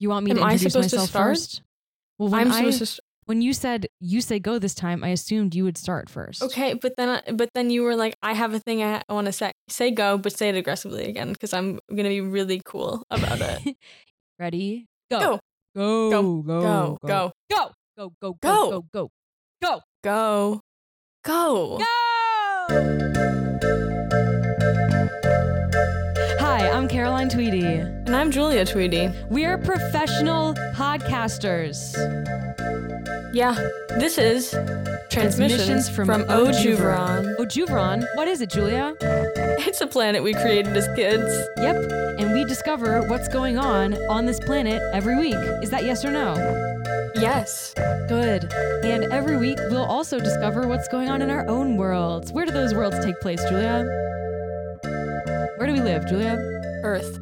You want me Am to introduce to myself start? first? Well, when I'm I, supposed to. When you said you say go this time, I assumed you would start first. okay, but then I, but then you were like, I have a thing I, I want to say. Say go, but say it aggressively again because I'm gonna be really cool about it. Ready? Go. Go. Go. Go. Go. Go. Go. Go. Go. Go. Go. Go. Go. Go. Go. Go. Go. I'm Julia Tweedy. We are professional podcasters. Yeah, this is Transmissions, from, from Ojuveron. Ojuveron? What is it, Julia? It's a planet we created as kids. Yep. And we discover what's going on on this planet every week. Is that yes or no? Yes. Good. And every week we'll also discover what's going on in our own worlds. Where do those worlds take place, Julia? Where do we live, Julia? Earth.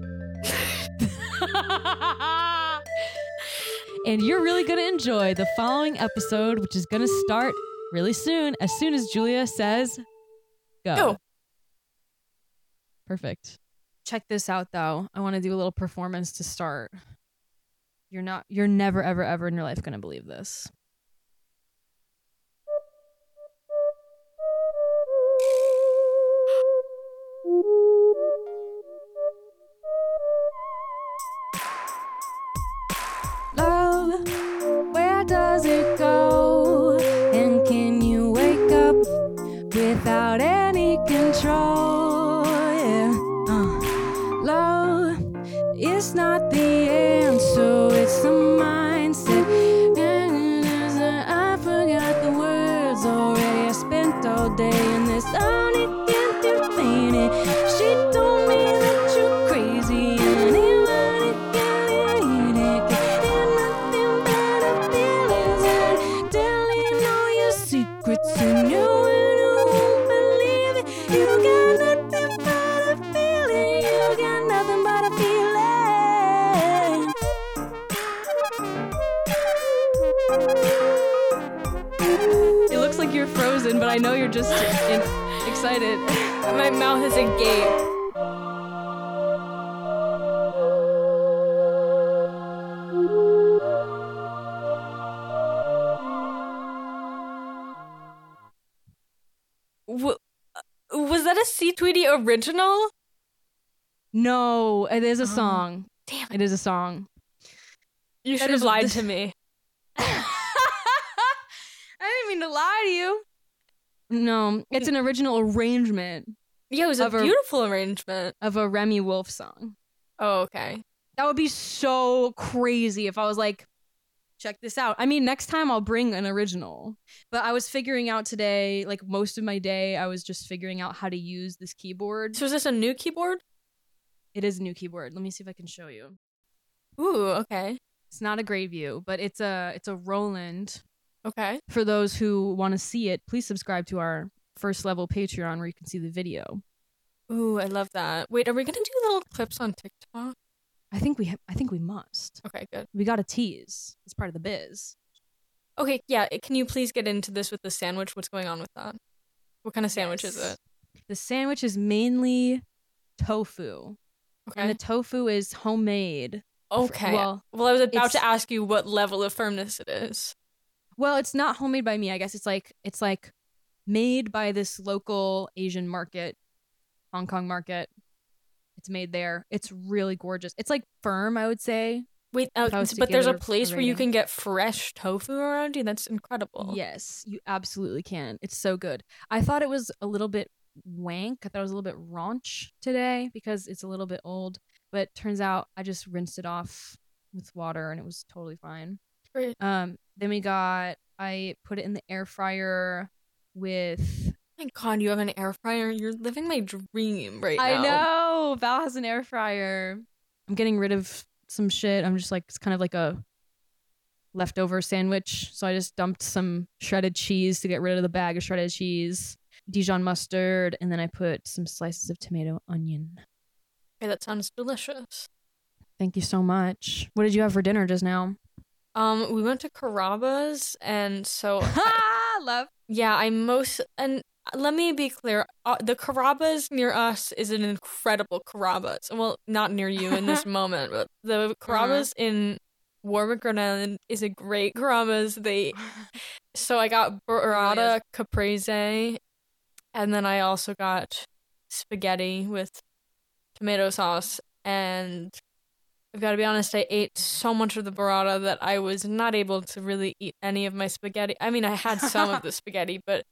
and you're really going to enjoy the following episode, which is going to start really soon, as soon as Julia says go. Go. Perfect. Check this out, though. I want to do a little performance to start. You're not, you're never, ever, ever in your life going to believe this. Love, where does it go? And can you wake up without any control? Yeah. Uh, love is not the answer, it's the mindset. And as I forgot the words already. I spent all day in this original? No, it is a Oh, song. Damn It is a song. You should have is- lied to me. I didn't mean to lie to you. No, it's an original arrangement Yeah, it was a Of a- beautiful arrangement. of a Remi Wolf song. Oh, okay. That would be so crazy if I was like, check this out. I mean, next time I'll bring an original. But I was figuring out today, like most of my day, I was just figuring out how to use this keyboard. So is this a new keyboard? It is a new keyboard. Let me see if I can show you. Ooh, okay. It's not a great view, but it's a it's a Roland. Okay. For those who want to see it, please subscribe to our first level Patreon where you can see the video. Ooh, I love that. Wait, are we gonna do little clips on TikTok? I think we ha- I think we must. Okay, good. We got to tease. It's part of the biz. Okay, yeah. Can you please get into this with the sandwich? What's going on with that? What kind of sandwich is it? The sandwich is mainly tofu, Okay. and the tofu is homemade. okay. well, Well, I was about to ask you what level of firmness it is. Well, it's not homemade by me. I guess it's like it's like made by this local Asian market, Hong Kong market. It's made there. It's really gorgeous. It's like firm, I would say. Wait, uh, If I was to but there's a a- place a where you can get fresh tofu around you. That's incredible. Yes, you absolutely can. It's so good. I thought it was a little bit wank. I thought it was a little bit raunch today because it's a little bit old. But turns out I just rinsed it off with water and it was totally fine. Great. Um, then we got I put it in the air fryer with Thank God you have an air fryer. You're living my dream right now. I know Val has an air fryer. I'm getting rid of some shit. I'm just like it's kind of like a leftover sandwich. So I just dumped some shredded cheese to get rid of the bag of shredded cheese, Dijon mustard, and then I put some slices of tomato onion. Okay, that sounds delicious. Thank you so much. What did you have for dinner just now? Um, we went to Carrabba's, and so Ha! Love. yeah, I most and let me be clear: uh, the Carrabba's near us is an incredible Carrabba's. Well, not near you in this moment, but the Carrabba's in Warwick, Rhode Island is a great Carrabba's. They so I got burrata caprese, and then I also got spaghetti with tomato sauce. And I've got to be honest, I ate so much of the burrata that I was not able to really eat any of my spaghetti. I mean, I had some of the spaghetti, but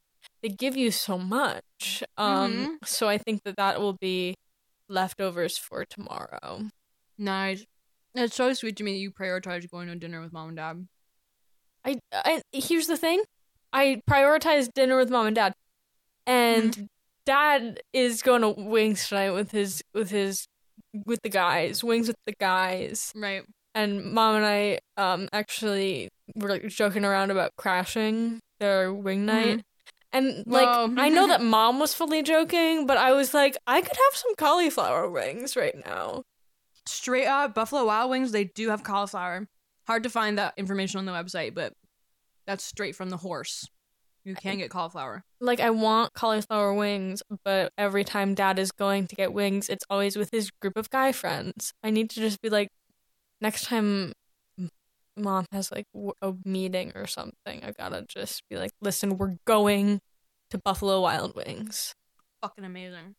they give you so much. Um, Mhm. so I think that that will be leftovers for tomorrow. Nice. It's so sweet to me that you prioritize going to dinner with mom and dad. I, I here's the thing, I prioritize dinner with mom and dad, and Mm-hmm. dad is going to wings tonight with his with his with the guys, wings with the guys, Right. and mom and I um actually were like joking around about crashing their wing night. And like Whoa. I know that mom was fully joking, but I was like, I could have some cauliflower wings right now. Straight up, Buffalo Wild Wings, they do have cauliflower. Hard to find that information on the website, but that's straight from the horse. You can get cauliflower. like I want cauliflower wings, but every time dad is going to get wings, it's always with his group of guy friends. I need to just be like, next time mom has like a meeting or something, I gotta just be like, listen, we're going to Buffalo Wild Wings. Fucking amazing.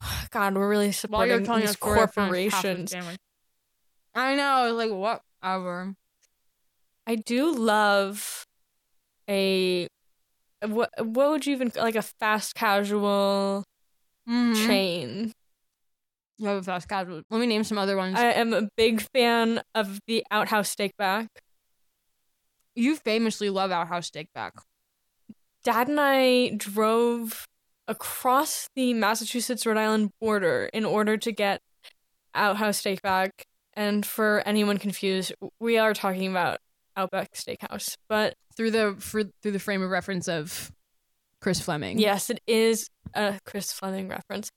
God, we're really supporting these us story, I finished half the corporations. I know, like whatever. I do love a what what would you even like a fast casual Mhm. chain. You have a fast casual. Let me name some other ones. I am a big fan of the Outhouse Steakback. you famously love Outhouse Steakback. Dad and I drove across the Massachusetts Rhode Island border in order to get Outhouse Steakback. And for anyone confused, we are talking about Outback Steakhouse. But Through the for, through the frame of reference of Chris Fleming. yes, it is a Chris Fleming reference.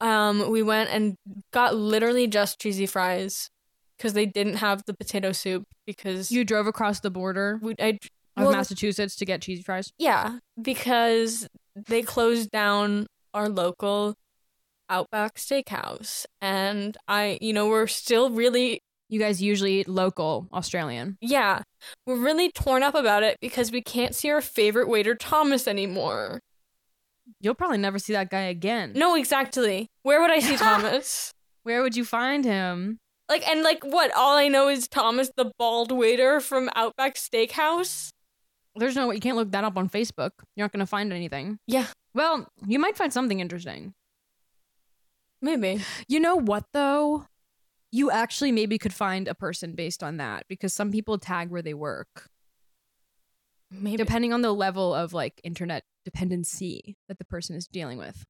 Um, we went and got literally just cheesy fries because they didn't have the potato soup because You drove across the border we, I, of well, Massachusetts to get cheesy fries. Yeah, because they closed down our local Outback Steakhouse. And I, you know, we're still really, You guys usually eat local Australian. yeah, we're really torn up about it because we can't see our favorite waiter, Thomas, anymore. You'll probably never see that guy again. No, exactly. Where would I see Thomas? Where would you find him? Like, and like, what? All I know is Thomas, the bald waiter from Outback Steakhouse. There's no way you can't look that up on Facebook. You're not gonna find anything. Yeah, Well, you might find something interesting. maybe. You know what though? You actually maybe could find a person based on that because some people tag where they work. Maybe. Depending on the level of like internet dependency that the person is dealing with.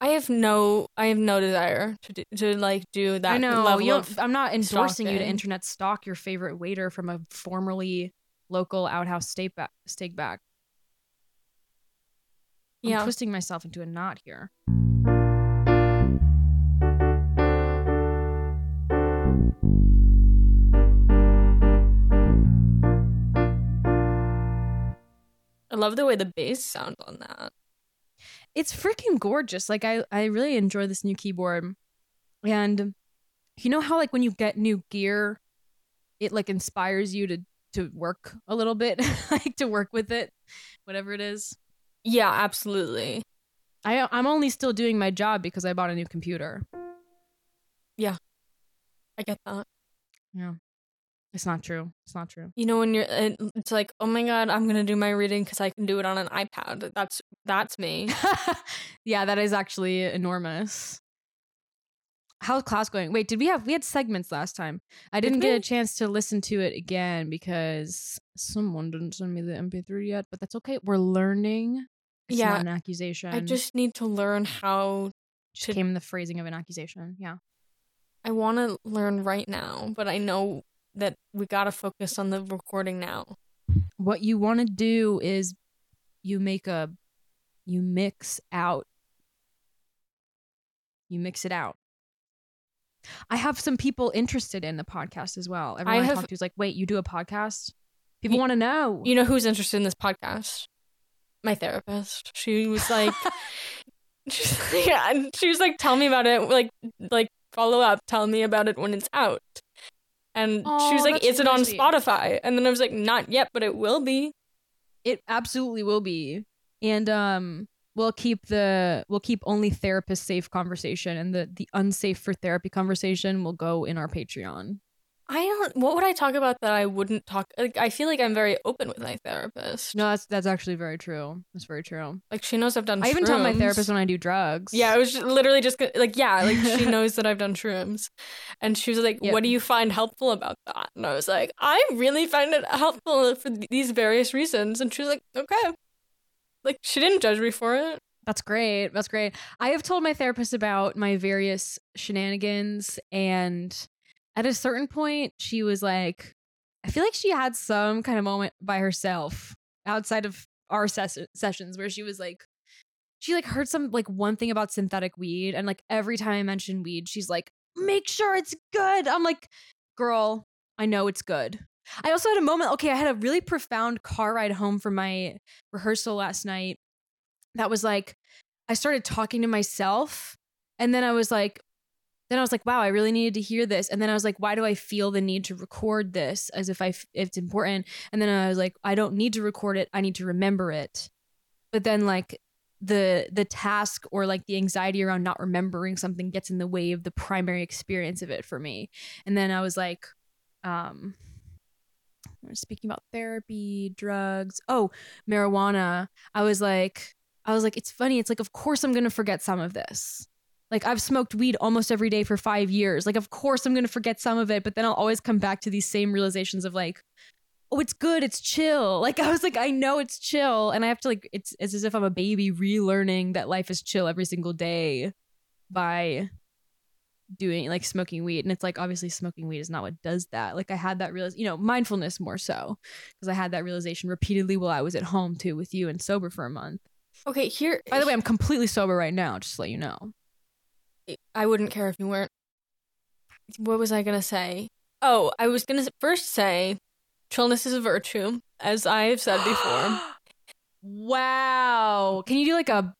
I have no, I have no desire to do, to like do that I know. level You don't- I'm not endorsing you to internet stalk your favorite waiter from a formerly local outhouse steak back. Steak back. I'm Yeah. twisting myself into a knot here. I love the way the bass sounds on that. It's freaking gorgeous. Like I, I really enjoy this new keyboard. And you know how like when you get new gear, it like inspires you to to work a little bit, like to work with it, whatever it is. Yeah, absolutely. I I'm only still doing my job because I bought a new computer. Yeah. I get that. Yeah. It's not true. It's not true. You know when you're, it's like, oh my god, I'm gonna do my reading because I can do it on an iPad. That's that's me. yeah, that is actually enormous. How's class going? Wait, did we have we had segments last time? I Did didn't get a chance to listen to it again because someone didn't send me the MP3 yet, but that's okay. We're learning. It's Yeah, not an accusation. I just need to learn how. Just to- came the phrasing of an accusation. Yeah. I want to learn right now, but I know that we gotta focus on the recording now. What you want to do is you make a you mix out you mix it out. I have some people interested in the podcast as well. Everyone I, have- talk to is like, "Wait, you do a podcast?" People want to know. You know who's interested in this podcast? My therapist. She was like, she's yeah, and she was like, tell me about it. Like, like follow up. Tell me about it when it's out. And she was like, "Is it on. Spotify?" And then I was like, "Not yet, but it will be." It absolutely will be. And um we'll keep the we'll keep only therapist safe conversation and the the unsafe for therapy conversation will go in our Patreon. I don't. What would I talk about that I wouldn't talk? Like, I feel like I'm very open with my therapist. No, that's that's actually very true. That's very true. Like she knows I've done. I even tell my therapist when I do drugs. Yeah, I was just literally just like, yeah, like she knows that I've done shrooms, and she was like, Yeah. "What do you find helpful about that?" And I was like, "I really find it helpful for th- these various reasons." And she was like, "Okay," like she didn't judge me for it. That's great. That's great. I have told my therapist about my various shenanigans, and at a certain point, she was like, I feel like she had some kind of moment by herself outside of our ses- sessions where she was like, she like heard some like one thing about synthetic weed, and like every time I mention weed, she's like, make sure it's good. I'm like, girl, I know it's good. I also had a moment. Okay, I had a really profound car ride home from my rehearsal last night that was like I started talking to myself and then I was like then I was like wow I really needed to hear this. And then I was like why do I feel the need to record this as if I f- if it's important? And then I was like I don't need to record it. I need to remember it. But then like the the task or like the anxiety around not remembering something gets in the way of the primary experience of it for me. And then I was like um we're speaking about therapy drugs. Oh marijuana. I was like I was like, it's funny. It's like, of course I'm to forget some of this. Like, I've smoked weed almost every day for five years. Like, of course I'm going to forget some of it, but then I'll always come back to these same realizations of like, oh, it's good. It's chill. Like, I was like, I know it's chill. And I have to, like, it's, it's as if I'm a baby relearning that life is chill every single day by doing like smoking weed. And it's like, obviously, smoking weed is not what does that. Like, I had that realize, you know, mindfulness more so because I had that realization repeatedly while I was at home too with you and sober for a month. Okay, here. By the way, I'm completely sober right now, just to let you know. I wouldn't care if you weren't. What was I gonna say? Oh, I was gonna first say, chillness is a virtue, as I have said before. wow. Can you do like a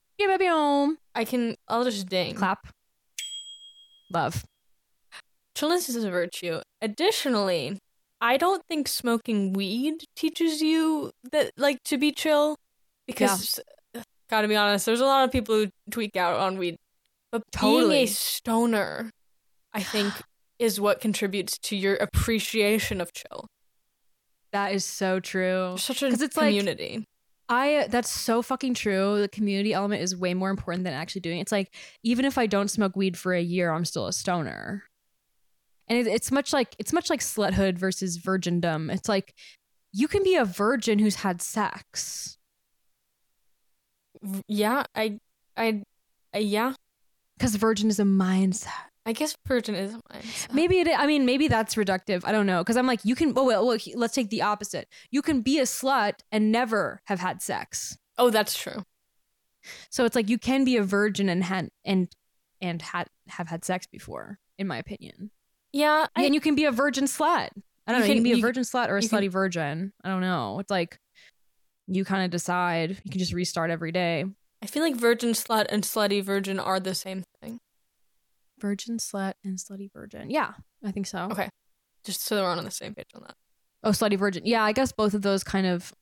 I can. I'll just ding. clap? Love. Chillness is a virtue. Additionally, I don't think smoking weed teaches you that like to be chill because gotta be honest, there's a lot of people who tweak out on weed. But being a stoner, I think, is what contributes to your appreciation of chill. That is so true. Such a it's like- I that's so fucking true. The community element is way more important than actually doing it. It's like even if I don't smoke weed for a year, I'm still a stoner. And it, it's much like it's much like sluthood versus virgindom. It's like you can be a virgin who's had sex. Yeah, I, I, I yeah. Because virgin is a mindset. I guess virgin is mine. Maybe it. I mean, maybe that's reductive. I don't know. Because I'm like, you can. Oh well, look. Let's take the opposite. You can be a slut and never have had sex. Oh, that's true. So it's like you can be a virgin and had and and had have had sex before, in my opinion. Yeah, I, and you can be a virgin slut. I don't You know. you can- can be a virgin slut or a you can- slutty virgin. I don't know. It's like you kind of decide. You can just restart every day. I feel like virgin slut and slutty virgin are the same thing. Virgin slut and slutty virgin. Yeah, I think so. Okay. Just so we're on the same page on that. Oh, slutty virgin. Yeah, I guess both of those kind of.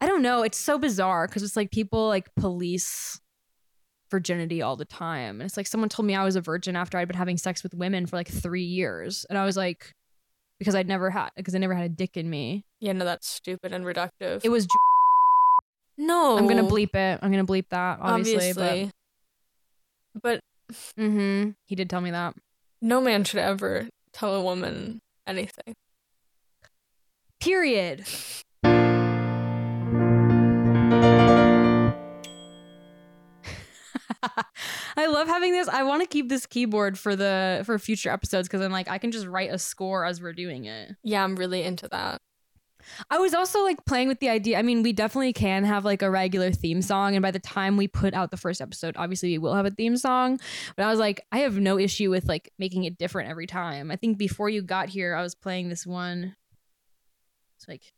I don't know. It's so bizarre because it's like people like police virginity all the time, and it's like someone told me I was a virgin after I'd been having sex with women for like three years, and I was like, because I'd never had because I never had a dick in me. Yeah, no, that's stupid and reductive. It was. No, I'm gonna bleep it. I'm gonna bleep that obviously, obviously. But, but hmm he did tell me that. no man should ever tell a woman anything. Period. I love having this. I want to keep this keyboard for the for future episodes because I'm like I can just write a score as we're doing it. Yeah, I'm really into that. I was also like playing with the idea. I mean, we definitely can have like a regular theme song, and by the time we put out the first episode, obviously we will have a theme song. But I was like, I have no issue with like making it different every time. I think before you got here, I was playing this one. It's like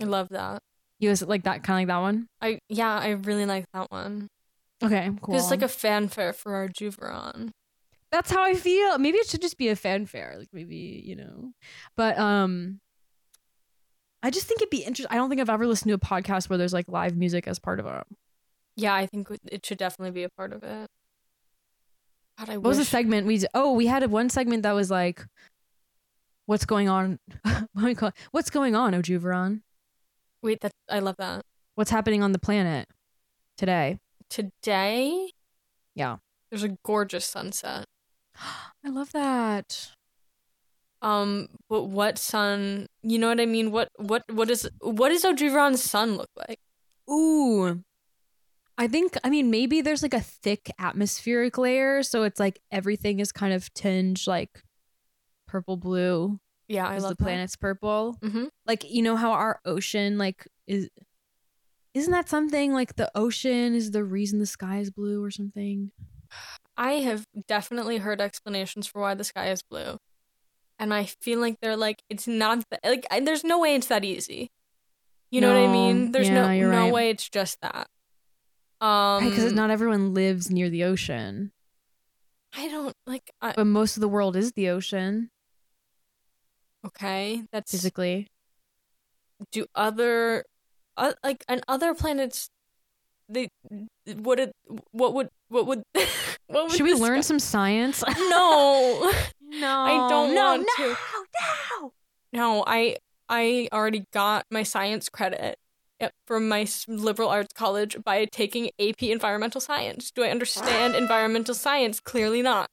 I love that. You was like that kind of like that one? I yeah, I really like that one. Okay, cool. It's like a fanfare for our Juveron. That's how I feel. Maybe it should just be a fanfare. Like maybe, you know. But um I just think it'd be interesting. I don't think I've ever listened to a podcast where there's like live music as part of it. Yeah, I think it should definitely be a part of it. God, I What was the segment we? Oh, we had one segment that was like, "What's going on? what do we call it? What's going on, Ojuveron? Wait, that I love that. What's happening on the planet today?" Today, Yeah, there's a gorgeous sunset. I love that. Um, but what sun? You know what I mean? What what what is what does Ojuveron's sun look like? Ooh, I think. I mean, maybe there's like a thick atmospheric layer, so it's like everything is kind of tinged like purple blue Yeah, I love the planet's purple. Mm-hmm. Like you know how our ocean like is. Isn't that something like the ocean is the reason the sky is blue or something? I have definitely heard explanations for why the sky is blue, and I feel like they're like it's not th- like I, there's no way it's that easy. You know what I mean? There's no yeah, you're no right. way it's just that. Um, because not everyone lives near the ocean, I don't like. I, but most of the world is the ocean okay, that's physically. do other uh, like and other planets they would it what would what would what would Should we learn some science? no no, I don't no, want no, to. no. no i i already got my science credit from my liberal arts college by taking ap environmental science do i understand environmental science clearly not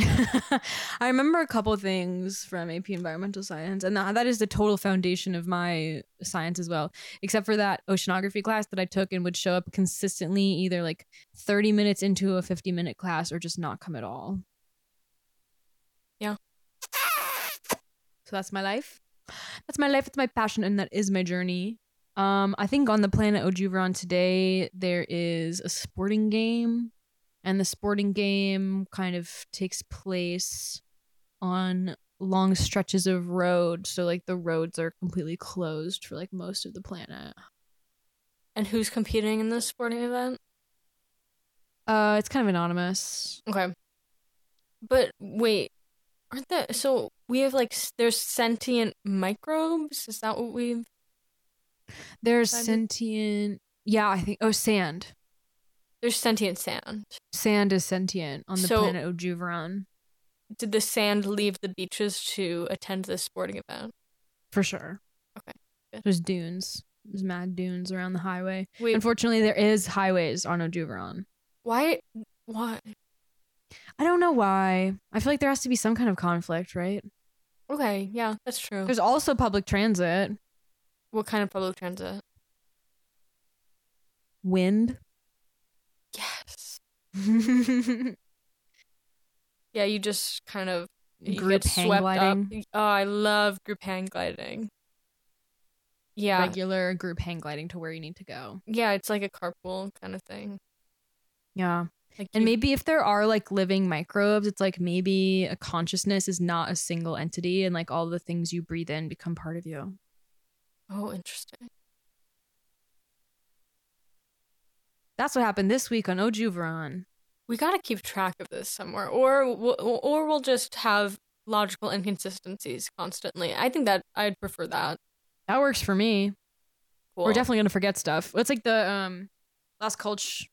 I remember a couple things from AP Environmental Science, and that, that is the total foundation of my science as well. Except for that oceanography class that I took and would show up consistently, either like 30 minutes into a 50 minute class or just not come at all. Yeah. So that's my life. That's my life. It's my passion, and that is my journey. Um, I think on the planet Ojuveron today there is a sporting game, and the sporting game kind of takes place on long stretches of road. So like the roads are completely closed for like most of the planet. and who's competing in this sporting event Uh, it's kind of anonymous. okay but wait aren't there so we have like there's sentient microbes is that what we've There's sentient. Yeah, I think. Oh, sand. There's sentient sand Sand is sentient on the So- planet Ojuveron did the sand leave the beaches to attend this sporting event? for sure. Okay, good. There's dunes. There's mad dunes around the highway. Wait, Unfortunately, there is highways on Ojuveron. why? Why? I don't know why. I feel like there has to be some kind of conflict, right? Okay, yeah, that's true. There's also public transit. what kind of public transit? Wind. Yes. Yeah, you just kind of Group hang swept gliding. Up. Oh, I love group hang gliding. Yeah, Regular group hang gliding to where you need to go. yeah, it's like a carpool kind of thing. Yeah. Like And you- maybe if there are like living microbes, it's like maybe a consciousness is not a single entity and like all the things you breathe in become part of you. oh, interesting. That's what happened this week on Ojuveron. We got to keep track of this somewhere, or we'll, or we'll just have logical inconsistencies constantly. I think that I'd prefer that. That works for me. Cool. We're definitely gonna forget stuff. It's like the um last culture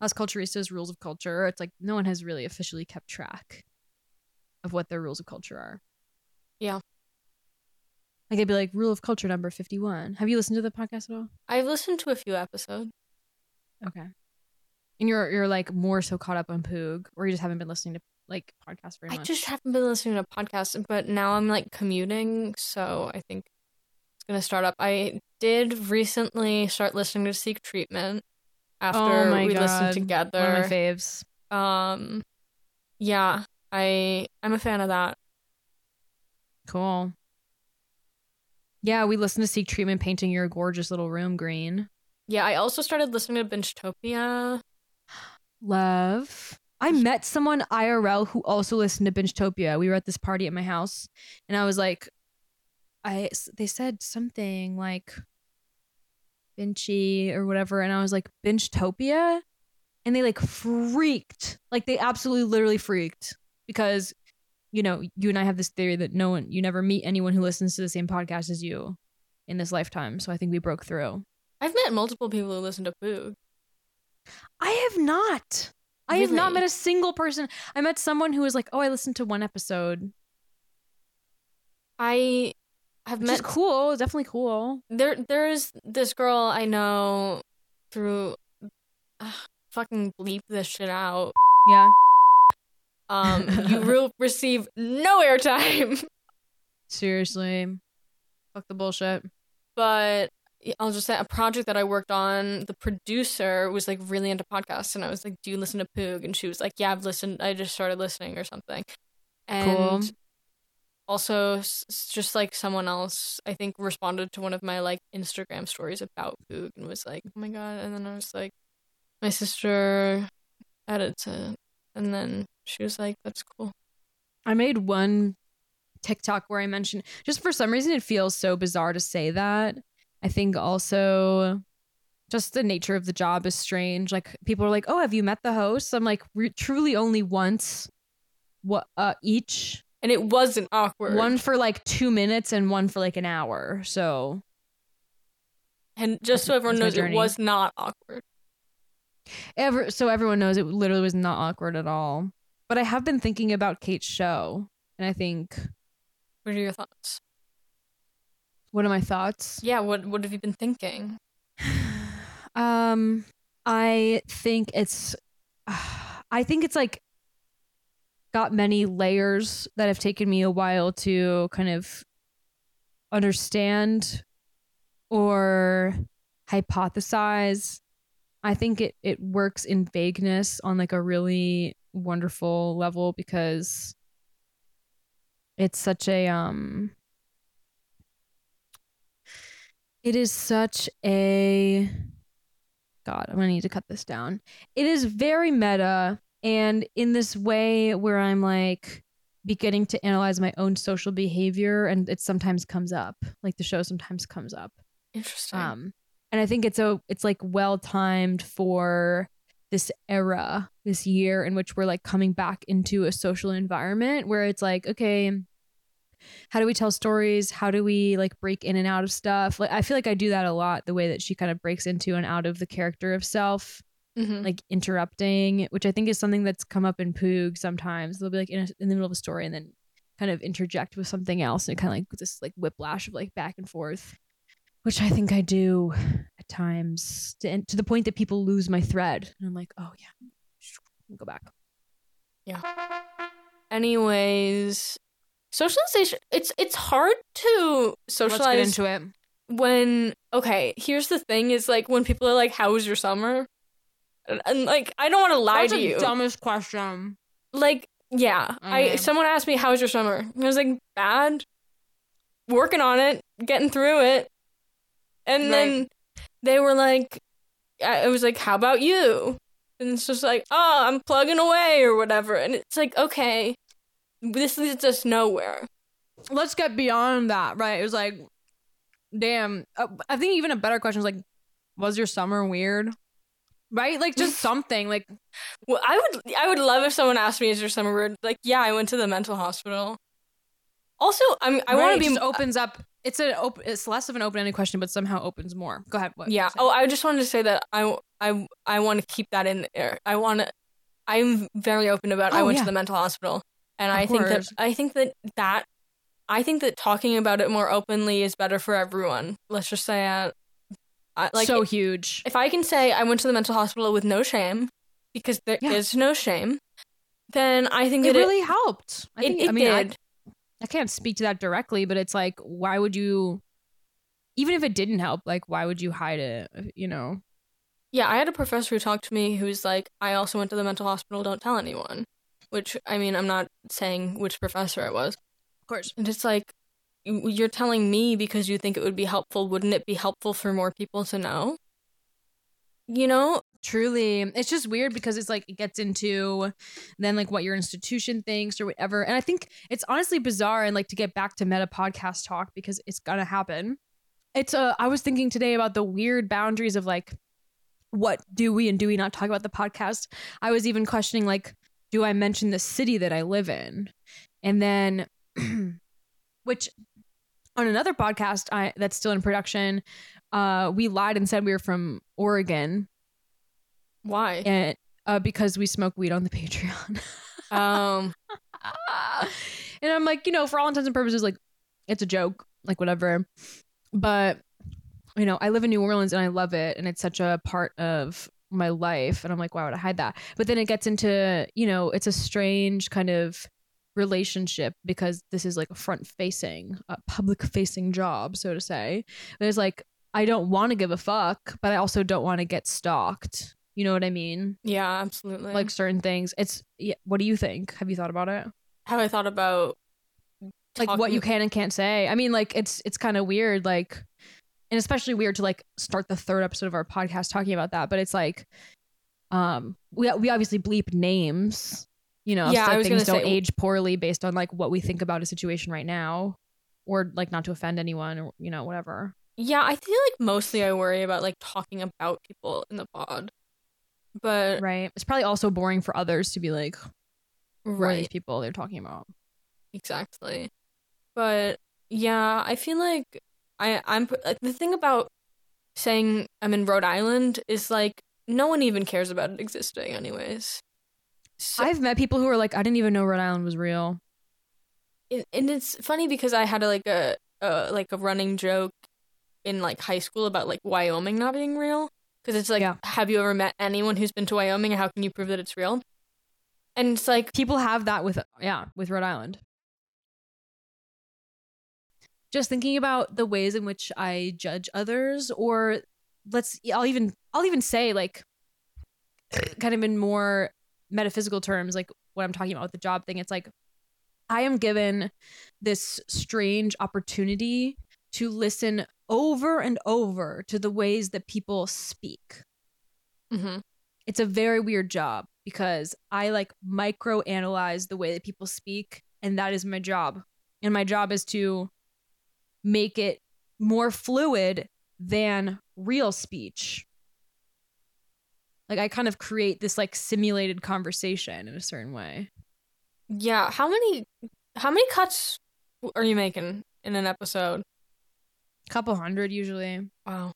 Las Culturistas rules of culture. It's like no one has really officially kept track of what their rules of culture are. Yeah. Like it'd be like rule of culture number fifty one. Have you listened to the podcast at all? I've listened to a few episodes. Okay. And you're you're like more so caught up on Poog, or you just haven't been listening to like podcasts very much. I just haven't been listening to podcasts, but now I'm like commuting, so I think it's gonna start up. I did recently start listening to Seek Treatment after oh my we god, listened One of together. my faves. um, yeah, I I'm a fan of that. Cool. Yeah, we listened to Seek Treatment painting your gorgeous little room green. Yeah, I also started listening to Binchtopia. Love. I met someone IRL who also listened to Binchtopia. We were at this party at my house, and I was like, I they said something like, Benchy or whatever, and I was like Binchtopia, and they like freaked, like they absolutely literally freaked because you know you and I have this theory that no one, you never meet anyone who listens to the same podcast as you in this lifetime. So I think we broke through. I've met multiple people who listen to Poog. I have not. I have not met a single person. I met someone who was like, "Oh, I listened to one episode." I have Which met cool. Definitely cool. there. There's this girl I know through. Ugh, fucking bleep this shit out. Yeah. Um, you will receive no airtime. Seriously. Fuck the bullshit. but I'll just say a project that I worked on, the producer was like really into podcasts, and I was like, "Do you listen to Poog?" And she was like, "Yeah, I've listened. I just started listening or something." And Cool. also, just like someone else, I think responded to one of my like Instagram stories about Poog and was like, "Oh my god!" And then I was like, "My sister edits it," and then she was like, "That's cool." I made one TikTok where I mentioned just for some reason it feels so bizarre to say that. I think also just the nature of the job is strange. Like people are like, "Oh, have you met the host?" I'm like, re- "Truly only once." What uh each And it wasn't awkward. one for like 2 minutes and one for like an hour. So, and just so everyone knows, it was not awkward. ever so everyone knows it literally was not awkward at all. But I have been thinking about Kate's show, and I think What are your thoughts? What are my thoughts? Yeah, what what have you been thinking? um i think it's i think it's like got many layers that have taken me a while to kind of understand or hypothesize i think it it works in vagueness on like a really wonderful level because it's such a um it is such a God, I'm gonna need to cut this down. It is very meta, and in this way where I'm like beginning to analyze my own social behavior, and it sometimes comes up. Like the show sometimes comes up. Interesting. Um, and I think it's a it's like well timed for this era, this year in which we're like coming back into a social environment where it's like, okay, how do we tell stories? How do we like break in and out of stuff? Like I feel like I do that a lot, the way that she kind of breaks into and out of the character of self, Mhm. like interrupting, which I think is something that's come up in Poog sometimes. They'll be like in, a, in the middle of a story and then kind of interject with something else and kind of like this like whiplash of like back and forth which I think I do at times, to, to the point that people lose my thread, and I'm like, oh yeah, go back. Yeah. Anyways, socialization it's it's hard to Let's get socialize into it. when okay, here's the thing is like when people are like how was your summer? And, and, like I don't want to lie That's to the you. dumbest question. like yeah, I someone asked me how was your summer? And I was like bad. Working on it, getting through it. And then they were like I I was like how about you? And it's just like, "Oh, I'm plugging away or whatever." And it's like, "Okay, this leads us nowhere." Let's get beyond that, right? It was like, damn. Uh, I think even a better question is like, was your summer weird? Right? Like just something. Like Well, I would I would love if someone asked me is your summer weird? Like, "Yeah, I went to the mental hospital." Also, I'm I want to be just opens up. It's an open. It's less of an open ended question, but somehow opens more. Go ahead. What? Yeah. Oh, I just wanted to say that I I I want to keep that in there. I want to. I'm very open about. I Oh, went yeah. to the mental hospital, and Of I think that. I think that that I think that talking about it more openly is better for everyone. Let's just say, uh, I, like so huge. if I can say I went to the mental hospital with no shame, because there is Yeah. no shame, then I think It that really helped. I it, think. it, I mean, did. I can't speak to that directly, but it's like, why would you? Even if it didn't help, like, why would you hide it? You know. Yeah, I had a professor who talked to me who's like, I also went to the mental hospital, don't tell anyone. Which, I mean, I'm not saying which professor it was. Of course. And it's like, you- you're telling me because you think it would be helpful. Wouldn't it be helpful for more people to know? You know? Truly, it's just weird because it's like it gets into then like what your institution thinks or whatever. And I think it's honestly bizarre and like to get back to meta podcast talk because it's gonna happen. it's uh I was thinking today about the weird boundaries of like what do we and do we not talk about the podcast. I was even questioning like do I mention the city that I live in? And then which on another podcast I that's still in production, uh we lied and said we were from Oregon Why? and uh because we smoke weed on the Patreon. Um, and I'm like, you know, for all intents and purposes, like it's a joke, like whatever. But you know, I live in New Orleans and I love it, and it's such a part of my life. And I'm like, why would I hide that? But then it gets into, you know, it's a strange kind of relationship because this is like a front facing, a public facing job, so to say. But it's like I don't want to give a fuck, but I also don't want to get stalked. You know what I mean? yeah, absolutely. Like certain things. It's yeah, what do you think? Have you thought about it? have I thought about Like what you can and can't say. I mean, like it's it's kind of weird, like and especially weird to like start the third episode of our podcast talking about that. But it's like um we we obviously bleep names, you know, Yeah, so I was things gonna don't say- age poorly based on like what we think about a situation right now. Or like not to offend anyone or you know, whatever. Yeah, I feel like mostly I worry about like talking about people in the pod. But Right. It's probably also boring for others to be like, are these right, people they're talking about. exactly. But yeah, I feel like I I'm like the thing about saying I'm in Rhode Island is like no one even cares about it existing anyways. So, I've met people who are like, I didn't even know Rhode Island was real. and and it's funny because I had a, like a, a like a running joke in like high school about like Wyoming not being real because it's like Yeah. have you ever met anyone who's been to Wyoming and how can you prove that it's real? And it's like people have that with yeah with rhode island just thinking about the ways in which i judge others or let's i'll even i'll even say like kind of in more metaphysical terms like what i'm talking about with the job thing it's like i am given this strange opportunity to listen over and over to the ways that people speak mhm. it's a very weird job because I like micro analyze the way that people speak, and that is my job. And my job is to make it more fluid than real speech. Like I kind of create this like simulated conversation in a certain way. yeah. How many how many cuts are you making in an episode? Couple hundred usually. Wow.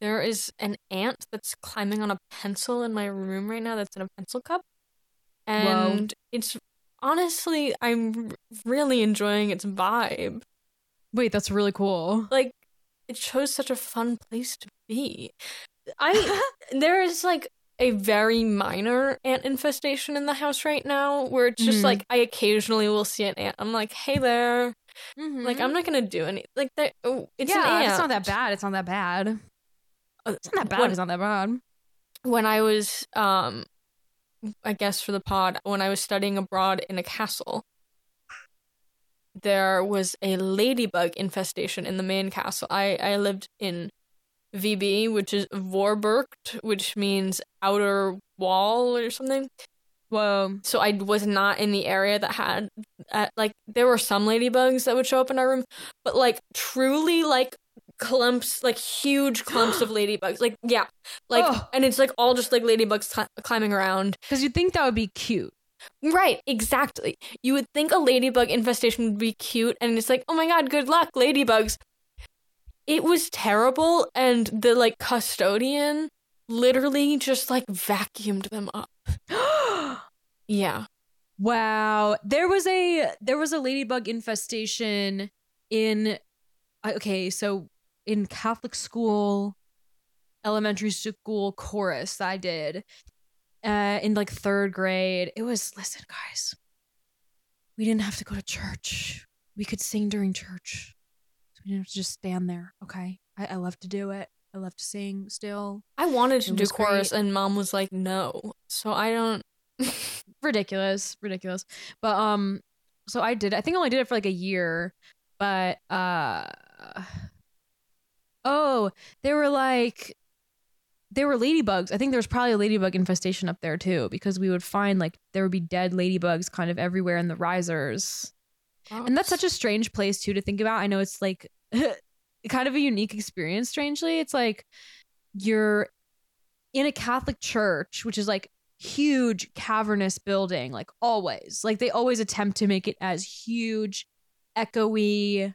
There is an ant that's climbing on a pencil in my room right now that's in a pencil cup. And it's honestly, I'm really enjoying its vibe. Wait, that's really cool. Like, it shows such a fun place to be. I, there is like a very minor ant infestation in the house right now where it's just Mhm. like, I occasionally will see an ant. I'm like, hey there. Like, I'm not gonna do any, like, that, oh, it's an yeah, it's not that bad. It's not that bad. Uh, It's not that bad. when- it's not that bad. when I was um I guess for the pod when I was studying abroad in a castle there was a ladybug infestation in the main castle. I I lived in VB which is Voorburcht which means outer wall or something. Whoa. So I was not in the area that had uh, like there were some ladybugs that would show up in our room but like truly like clumps like huge clumps of ladybugs like yeah like Ugh. and it's like all just like ladybugs cli- climbing around Because you'd think that would be cute. Right exactly. You would think a ladybug infestation would be cute and it's like oh my god good luck ladybugs. It was terrible and the like custodian literally just like vacuumed them up. Yeah. Wow. There was a there was a ladybug infestation in uh, okay, so in Catholic school, elementary school chorus I did uh in like 3rd grade. It was listen guys. We didn't have to go to church. We could sing during church. So we didn't have to just stand there, okay? I, I love to do it. I love to sing still. i wanted to do chorus great. and mom was like no so i don't ridiculous ridiculous but um so i did i think i only did it for like a year but uh oh they were like there were ladybugs i think there was probably a ladybug infestation up there too because we would find like there would be dead ladybugs kind of everywhere in the risers and that's such a strange place too to think about i know it's like kind of a unique experience. Strangely, it's like you're in a Catholic church, which is like huge cavernous building, like always. Like they always attempt to make it as huge, echoey,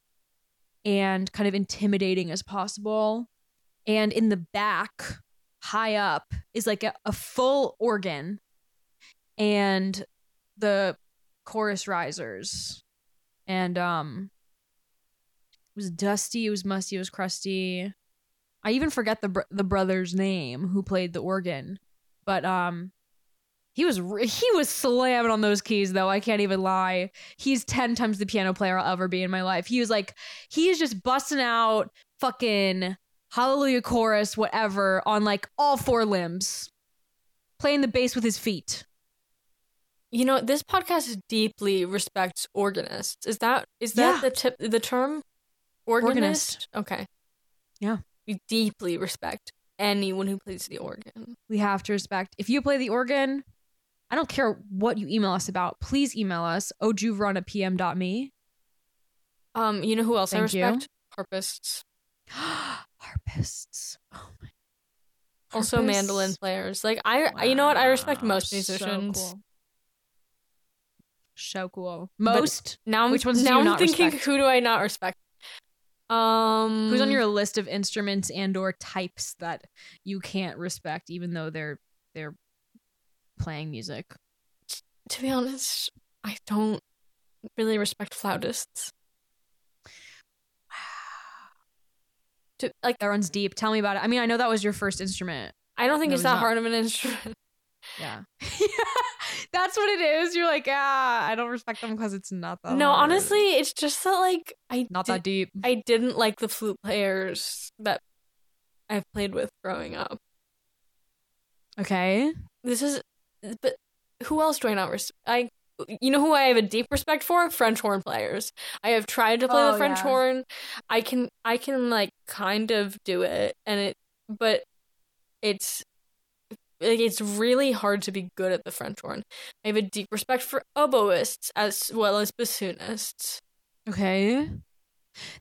and kind of intimidating as possible. And in the back, high up, is like a, a full organ and the chorus risers. And um it was dusty, it was musty, it was crusty. I even forget the br- the brother's name who played the organ, but um, he was re- he was slamming on those keys though. I can't even lie. He's ten times the piano player I'll ever be in my life. He was like he is just busting out fucking Hallelujah chorus, whatever, on like all four limbs, playing the bass with his feet. You know, this podcast deeply respects organists. Is that is that Yeah. the tip the term? Organist? Okay. Yeah. We deeply respect anyone who plays the organ. We have to respect. If you play the organ, I don't care what you email us about. Please email us ojuvron at pm.me. Um, you know who else I Thank you. respect? Harpists. Harpists. Oh my. Also mandolin players. Like I, I- you know what? I respect Wow, most so musicians. cool. So cool. But- Most. Now I'm Which ones now I'm thinking respect? who do I not respect? Um Who's on your list of instruments and or types that you can't respect, even though they're they're playing music? to be honest, I don't really respect flautists. To, like That runs deep. Tell me about it. I mean, I know that was your first instrument. I don't think No, it's that not. hard of an instrument. Yeah. yeah. That's what it is. You're like, ah, I don't respect them because it's not that no, hard. honestly, it's just that like I not that deep. I didn't like the flute players that I've played with growing up. Okay. This is, but who else do I not respect? I, you know who I have a deep respect for? French horn players. I have tried to play Oh, the French yeah. horn. I can, I can like kind of do it, and it, but it's. Like it's really hard to be good at the French horn. I have a deep respect for oboists as well as bassoonists. Okay.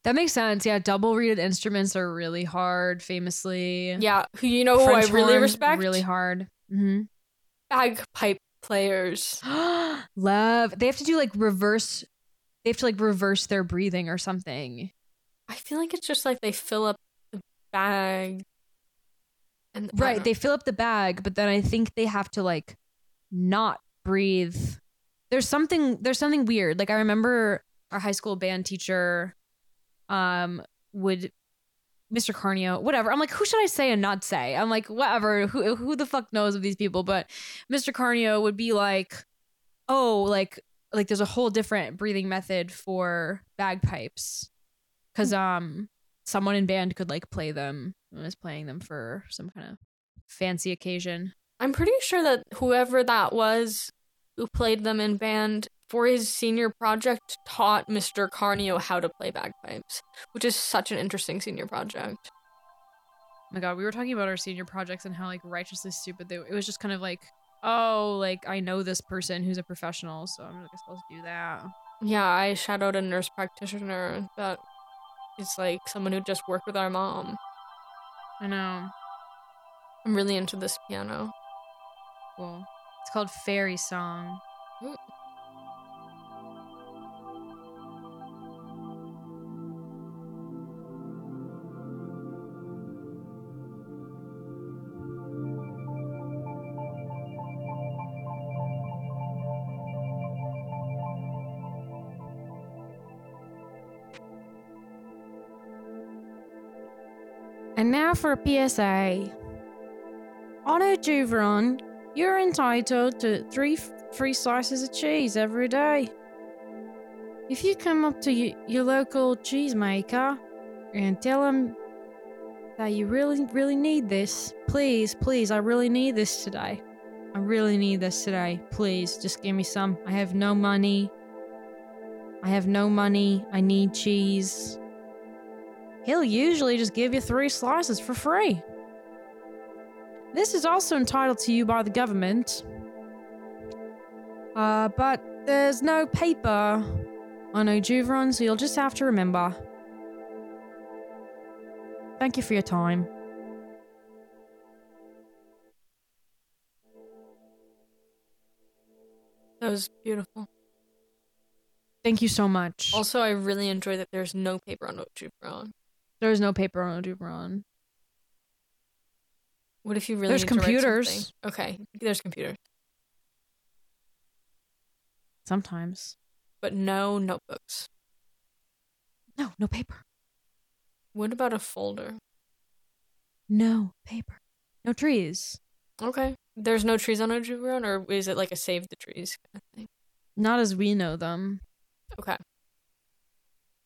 That makes sense. Yeah, double reeded instruments are really hard, famously. Yeah, who you know who I really respect? Really hard. hmm bagpipe players. Love. They have to do like reverse. They have to like reverse their breathing or something. I feel like it's just like they fill up the bag. And Right. They fill up the bag, but then I think they have to like not breathe. There's something there's something weird. Like I remember our high school band teacher um would Mr. Carnio, whatever. I'm like, who should I say and not say? I'm like, whatever. Who who the fuck knows of these people? But Mr. Carnio would be like, oh, like like there's a whole different breathing method for bagpipes. Cause um someone in band could like play them and was playing them for some kind of fancy occasion. I'm pretty sure that whoever that was who played them in band for his senior project taught Mr. Carnio how to play bagpipes, which is such an interesting senior project. Oh my god, we were talking about our senior projects and how like righteously stupid they were. It was just kind of like, oh, like I know this person who's a professional, so I'm gonna supposed to do that. Yeah, I shadowed a nurse practitioner that is like someone who just worked with our mom. I know. I'm really into this piano. Cool. It's called Fairy Song. Ooh. For a PSA. On O Juveron, you're entitled to three free slices of cheese every day. If you come up to y- your local cheesemaker and tell him that you really, really need this, please, please, I really need this today. I really need this today. Please, just give me some. I have no money. I have no money. I need cheese he'll usually just give you three slices for free. This is also entitled to you by the government. Uh, but there's no paper on O Juveron, so you'll just have to remember. Thank you for your time. That was beautiful. Thank you so much. Also, I really enjoy that there's no paper on Oju Brown. There is no paper on O Juveron. What if you really There's need to write computers. Okay, there's computers, Sometimes. but no notebooks. No, no paper. What about a folder? No paper. No trees. Okay, there's no trees on O Juveron, or is it like a save the trees kind of thing? Not as we know them. Okay,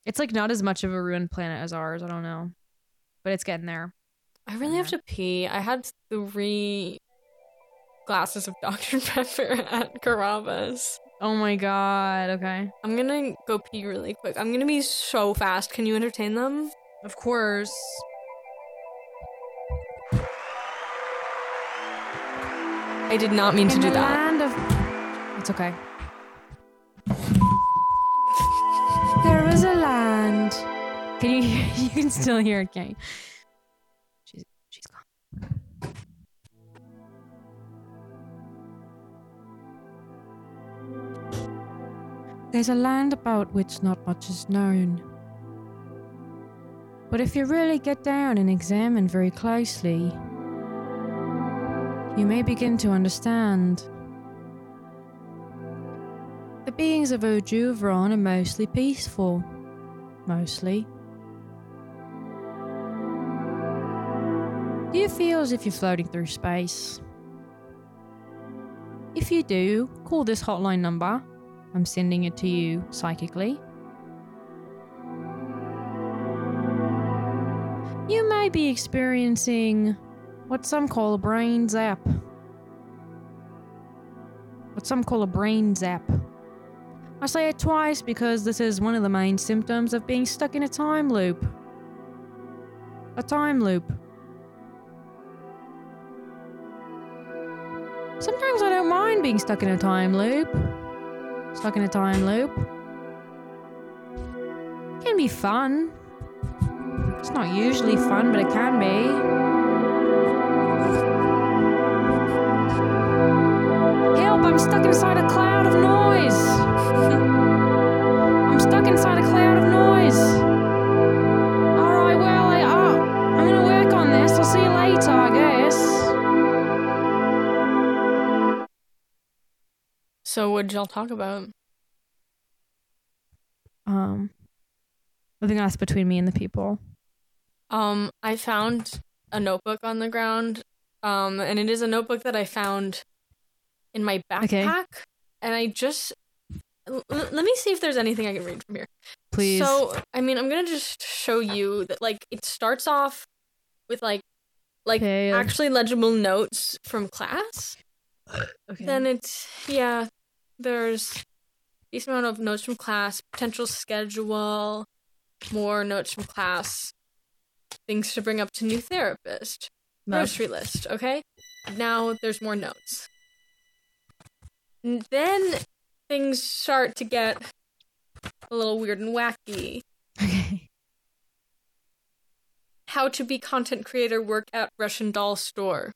It's like not as much of a ruined planet as ours. I don't know. But it's getting there. I really have to pee. I had three glasses of Dr Pepper at Carrabba's. Oh my god. Okay. I'm gonna go pee really quick. I'm gonna be so fast. Can you entertain them? Of course. I did not mean to do that. of It's okay. you can still hear it, can't? She's she's gone. There's a land about which not much is known. But if you really get down and examine very closely, you may begin to understand. The beings of O Juveron are mostly peaceful. Mostly. Feel as if you're floating through space? If you do, call this hotline number. I'm sending it to you psychically. You may be experiencing what some call a brain zap. What some call a brain zap. I say it twice because this is one of the main symptoms of being stuck in a time loop. A time loop. Mind being stuck in a time loop. Stuck in a time loop. It can be fun. It's not usually fun, but it can be. Help, I'm stuck inside a cloud of noise. I'm stuck inside a cloud So, what did y'all talk about? Um, I think that's between me and the people. Um, I found a notebook on the ground. Um, and it is a notebook that I found in my backpack. Okay. And I just l- let me see if there's anything I can read from here. Please. So, I mean, I'm gonna just show you that like it starts off with like like Okay. actually legible notes from class. okay. Then it's yeah, there's decent amount of notes from class, potential schedule, more notes from class, things to bring up to new therapist, grocery list. Okay, now there's more notes. And then things start to get a little weird and wacky. Okay. How to be content creator work at Russian doll store.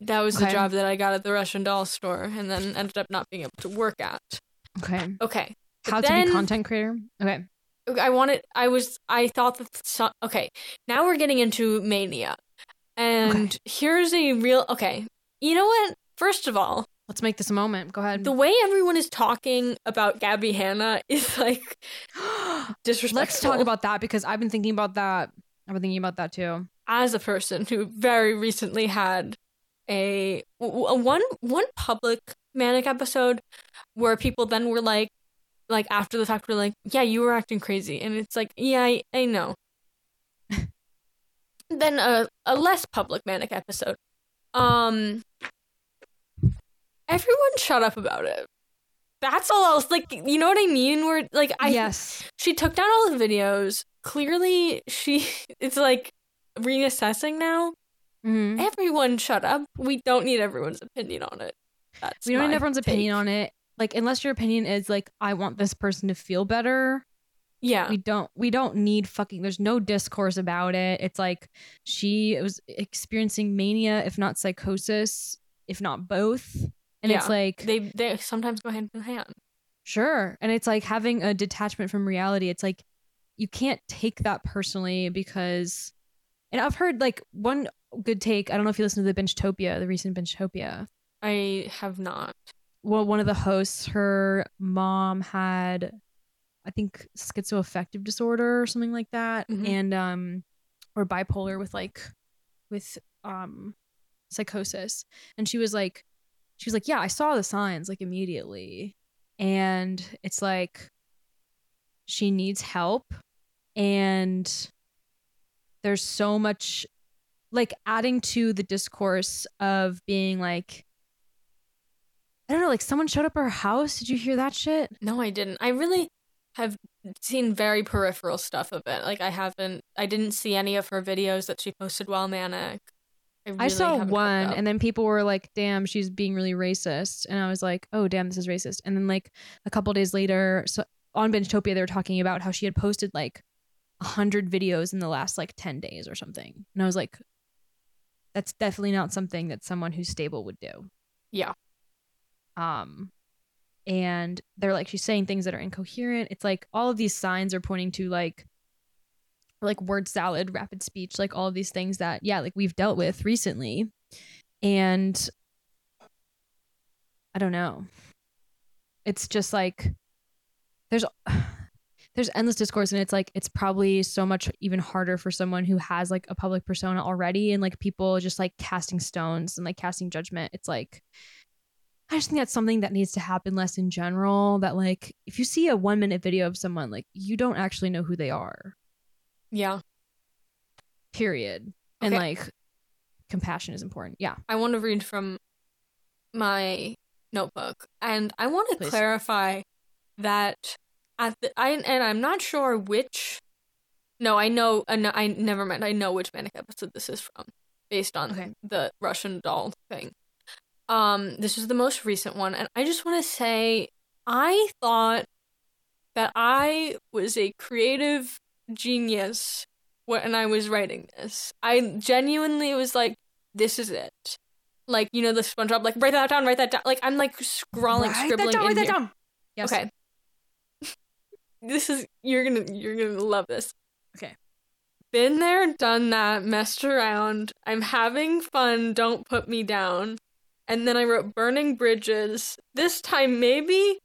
That was the job that I got at the Russian doll store and then ended up not being able to work at. Okay. Okay. but How to then be content creator? Okay. I wanted I was I thought that so, okay, now we're getting into mania. And here's a real okay. You know what? First of all, Let's make this a moment. Go ahead. the way everyone is talking about Gabby Hanna is like disrespectful. Let's talk about that because I've been thinking about that. I've been thinking about that too. as a person who very recently had a, w- one one public manic episode where people then were like like after the fact were like yeah you were acting crazy and it's like yeah i, I know then a, a less public manic episode um everyone shut up about it that's all else like you know what i mean where like i yes. she took down all the videos. Clearly, she it's like reassessing now. Mhm. Everyone, shut up. We don't need everyone's opinion on it. That's We don't need everyone's take. opinion on it. Like, unless your opinion is like, I want this person to feel better. Yeah. we don't we don't need fucking there's no discourse about it it's like she was experiencing mania if not psychosis if not both and it's like They they sometimes go hand in hand. sure and it's like having a detachment from reality it's like you can't take that personally because and i've heard like one good take. I don't know if you listen to the Binchtopia the recent Binchtopia. I have not. well one of the hosts her mom had i think schizoaffective disorder or something like that. Mhm. and um or bipolar with like with um psychosis. And she was like she was like yeah i saw the signs like immediately. And it's like she needs help. And there's so much like adding to the discourse of being like I don't know, like someone showed up at her house. Did you hear that shit? No, I didn't. I really have seen very peripheral stuff of it. Like I haven't I didn't see any of her videos that she posted while manic. I, I saw one, and then people were like, "Damn, she's being really racist," and I was like, "Oh, damn, this is racist." And then like a couple days later, so on Binchtopia, they were talking about how she had posted like a hundred videos in the last like ten days or something, and I was like, "That's definitely not something that someone who's stable would do." Yeah. Um, and they're like, she's saying things that are incoherent. It's like all of these signs are pointing to like like word salad, rapid speech, like all of these things that, yeah, like we've dealt with recently. And I don't know. It's just like there's there's endless discourse and it's like it's probably so much even harder for someone who has like a public persona already and like people just like casting stones and like casting judgment. It's like I just think that's something that needs to happen less in general. That like if you see a one minute video of someone, like you don't actually know who they are Yeah. period and like compassion is important yeah I want to read from my notebook, and I want to Please. clarify that at the I and I'm not sure which. No, I know. uh, no, I never mind. I know which manic episode this is from, based on Okay. the Russian doll thing. Um, this is the most recent one, and I just want to say I thought that I was a creative genius when I was writing this. I genuinely was like, this is it. Like, you know, the SpongeBob, like, write that down, write that down. Like, I'm like scrawling, write scribbling that down in write that down yes Okay. This is you're gonna you're gonna love this. Okay. Been there, done that, messed around. I'm having fun. Don't put me down. And then I wrote burning bridges. This time maybe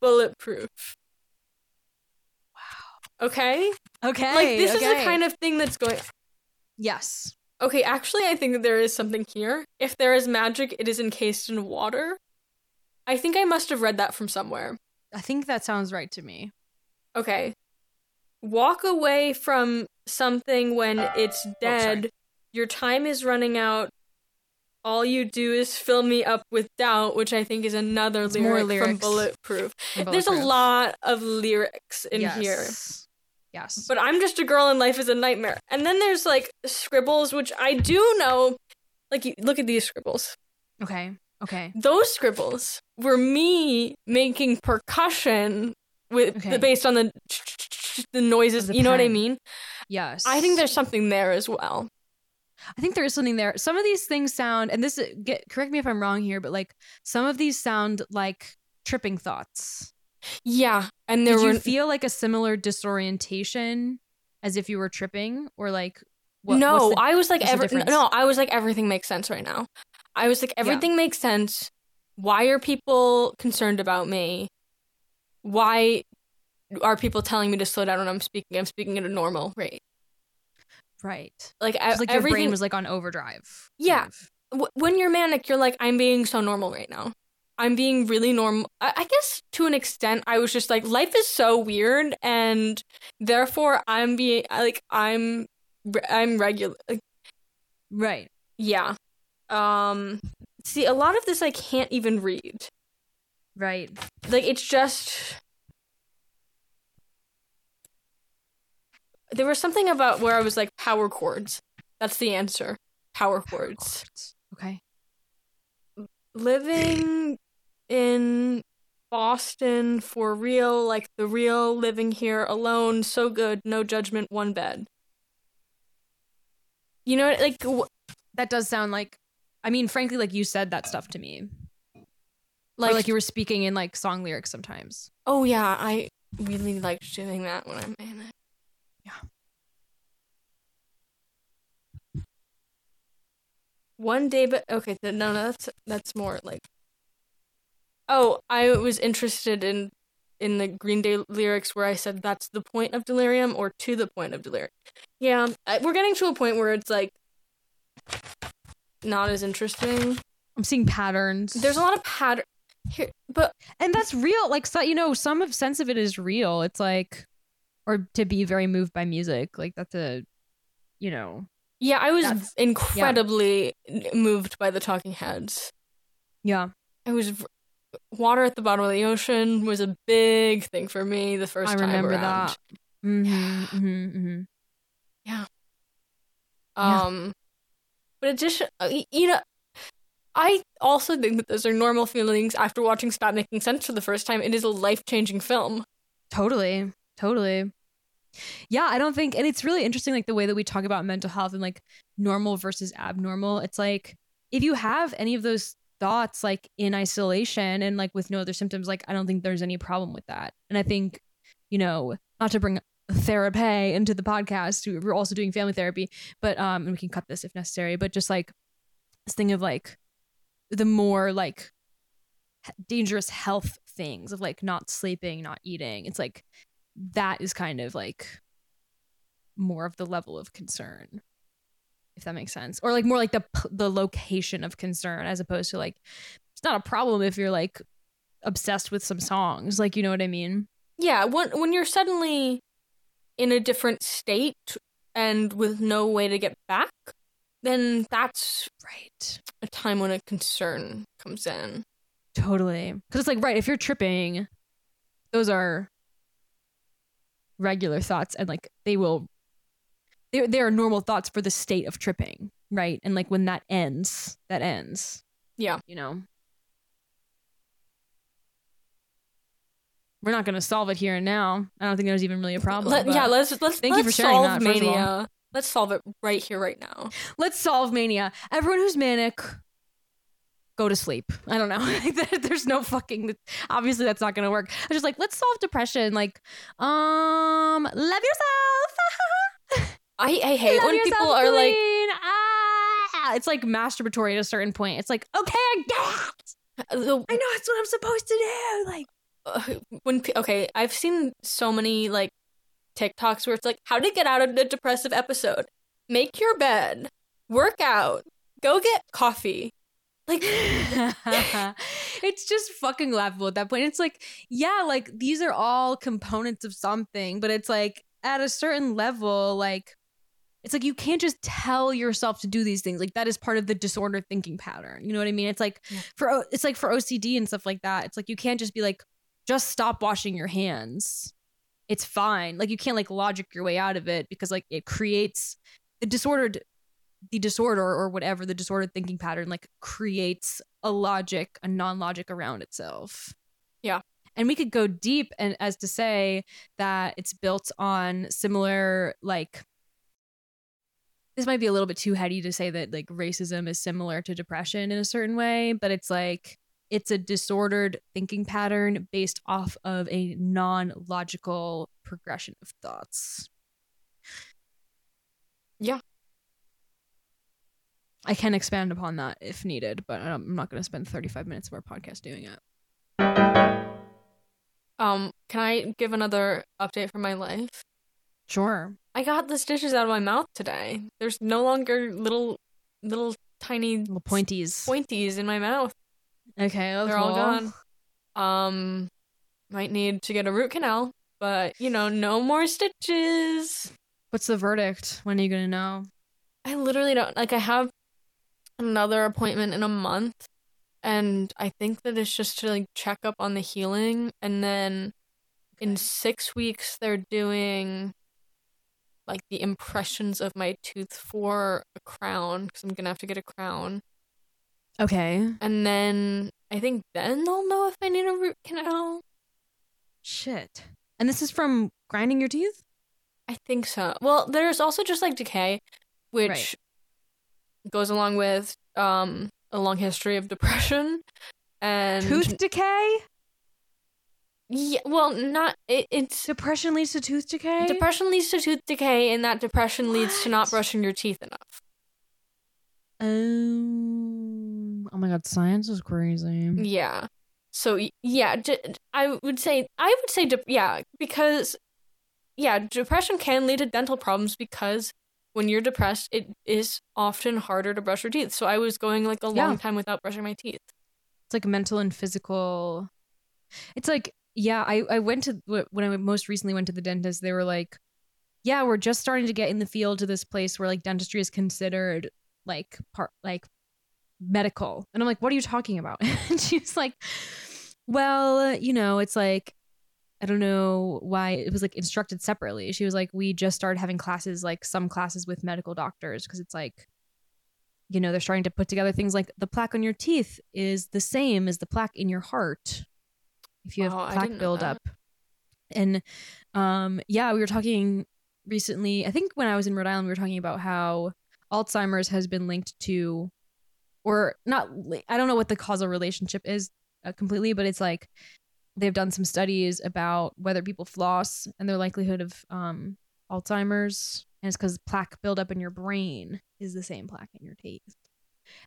bulletproof. Wow. Okay. okay like this is the kind of thing that's going. yes Okay, actually, I think that there is something here. If there is magic, it is encased in water. I think I must have read that from somewhere. i think that sounds right to me Okay. Walk away from something when uh, it's oh, sorry. dead. Your time is running out. All you do is fill me up with doubt, which I think is another It's lyric from lyrics. Bulletproof. There's a lot of lyrics in yes. here. yes But I'm just a girl and life is a nightmare. And then there's like scribbles, which I do know. Like, look at these scribbles. okay okay Those scribbles were me making percussion with Okay. the, based on the the noises. The you know what I mean? yes I think there's something there as well. I think there is something there. Some of these things sound, and this get correct me if I'm wrong here, but like some of these sound like tripping thoughts. Yeah, and there Did were you feel like a similar disorientation as if you were tripping, or like what, no. the- I was like every no. I was like everything makes sense right now. I was like everything makes sense. Why are people concerned about me? Why are people telling me to slow down when I'm speaking? I'm speaking at a normal rate. right? Like, I, like your everything. brain was like on overdrive. Yeah. w- when you're manic, you're like, I'm being so normal right now. I'm being really normal. I-, I guess to an extent, I was just like, life is so weird, and therefore, I'm being like, I'm, I'm regular. Like, Right. yeah. Um. See, a lot of this I can't even read. Right. Like, it's just. There was something about where I was like, power chords. That's the answer. Power chords. Okay. living in Boston for real, like the real living here alone, so good, no judgment, one bed. You know, like wh- That does sound like I mean, frankly, like you said that stuff to me. Like, like you were speaking in like song lyrics sometimes. oh yeah, I really liked doing that when I'm in it. Yeah. One day, but okay, no, no, that's that's more like. Oh, I was interested in in the Green Day lyrics where I said that's the point of delirium or to the point of delirium. Yeah, I, we're getting to a point where it's like not as interesting. I'm seeing patterns. There's a lot of pattern here, but and that's real. Like so, you know, some of sense of it is real. It's like, or to be very moved by music. Like that's a, you know, yeah, I was incredibly moved by the Talking Heads. yeah. It was water at the bottom of the ocean was a big thing for me the first I time remember around. that. Mm-hmm, mm-hmm, mm-hmm. Yeah. Um, but it just uh, you know, I also think that those are normal feelings after watching Stop Making Sense for the first time. It is a life changing film. Totally. Totally. Yeah, I don't think and it's really interesting like the way that we talk about mental health and like normal versus abnormal. It's like if you have any of those thoughts like in isolation and like with no other symptoms, like I don't think there's any problem with that. And I think, you know, not to bring therapy into the podcast, we- we're also doing family therapy, but um and we can cut this if necessary, but just like this thing of like the more like dangerous health things of like not sleeping, not eating. It's like that is kind of like more of the level of concern if that makes sense or like more like the the location of concern as opposed to like it's not a problem if you're like obsessed with some songs like you know what i mean Yeah, when when you're suddenly in a different state and with no way to get back, then that's right a time when a concern comes in. totally because it's like right if you're tripping those are regular thoughts and like they will they they are normal thoughts for the state of tripping right and like when that ends that ends Yeah. you know we're not going to solve it here and now i don't think there's even really a problem Let- yeah, let's let's thank you let's for sharing solve that, first of all. mania. Let's solve it right here, right now. let's solve mania. Everyone who's manic go to sleep. I don't know. There's no fucking obviously that's not to work. I'm just like let's solve depression. Like um love yourself. I I hate Love when people are like, ah! it's like masturbatory at a certain point. It's like okay i get it. I know it's what i'm supposed to do. Like uh, when okay, I've seen so many like TikToks where it's like how to get out of a depressive episode. Make your bed, work out, go get coffee. Like it's just fucking laughable at that point. It's like, yeah, like these are all components of something, but it's like at a certain level, like it's like you can't just tell yourself to do these things. Like that is part of the disorder thinking pattern. You know what I mean? It's like Yeah. for it's like for OCD and stuff like that. It's like you can't just be like, just stop washing your hands. It's fine. Like you can't like logic your way out of it because like it creates the disordered the disorder or whatever the disordered thinking pattern like creates a logic a non-logic around itself Yeah. and we could go deep and as to say that it's built on similar like this might be a little bit too heady to say that like racism is similar to depression in a certain way but it's like it's a disordered thinking pattern based off of a non-logical progression of thoughts Yeah. I can expand upon that if needed, but I'm not going to spend 35 minutes of our podcast doing it. um, can I give another update from my life? Sure. I got the stitches out of my mouth today. There's no longer little little tiny Little pointies. pointies in my mouth. Okay, They're all cool. gone. Um, might need to get a root canal, but you know, no more stitches. What's the verdict? When are you going to know? I literally don't like. I have another appointment in a month, and I think that it's just to like check up on the healing, and then in six weeks they're doing like the impressions of my tooth for a crown because I'm gonna have to get a crown, Okay. and then I think then they'll know if I need a root canal. shit. And this is from grinding your teeth? I think so. Well, there's also just like decay, which Right. goes along with um a long history of depression and Tooth decay? Yeah, well, not it, it's Depression leads to tooth decay? depression leads to tooth decay, and that depression leads to not brushing your teeth enough. Um, oh my god, science is crazy. Yeah. So yeah, d- I would say I would say de- yeah because yeah, depression can lead to dental problems because when you're depressed, it is often harder to brush your teeth. So I was going like a Yeah. long time without brushing my teeth. It's like mental and physical. It's like, yeah, I, I went to, when I most recently went to the dentist, they were like, yeah, we're just starting to get in the field to this place where like dentistry is considered like part, like medical. And I'm like, what are you talking about? and she's like, well, you know, it's like, I don't know why it was like instructed separately. She was like, we just started having classes, like some classes with medical doctors, because it's like, you know, they're starting to put together things like the plaque on your teeth is the same as the plaque in your heart if you have Oh, plaque buildup. And um, yeah, we were talking recently. I think when I was in Rhode Island, we were talking about how Alzheimer's has been linked to, or not. I don't know what the causal relationship is uh, completely, but it's like they've done some studies about whether people floss and their likelihood of um, Alzheimer's, and it's because plaque buildup in your brain is the same plaque in your teeth.